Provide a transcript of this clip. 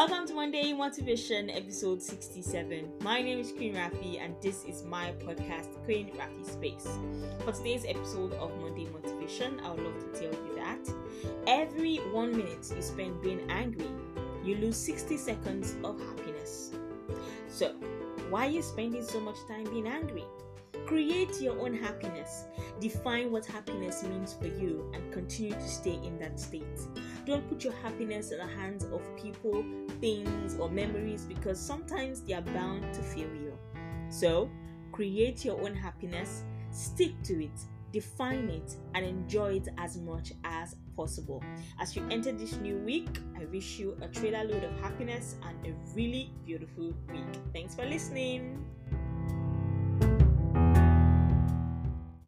Welcome to Monday Motivation, episode 67. My name is Queen Rafi, and this is my podcast, Queen Rafi Space. For today's episode of Monday Motivation, I would love to tell you that every one minute you spend being angry, you lose 60 seconds of happiness. So, why are you spending so much time being angry? Create your own happiness. Define what happiness means for you and continue to stay in that state. Don't put your happiness in the hands of people, things, or memories because sometimes they are bound to fail you. So, create your own happiness, stick to it, define it, and enjoy it as much as possible. As you enter this new week, I wish you a trailer load of happiness and a really beautiful week. Thanks for listening.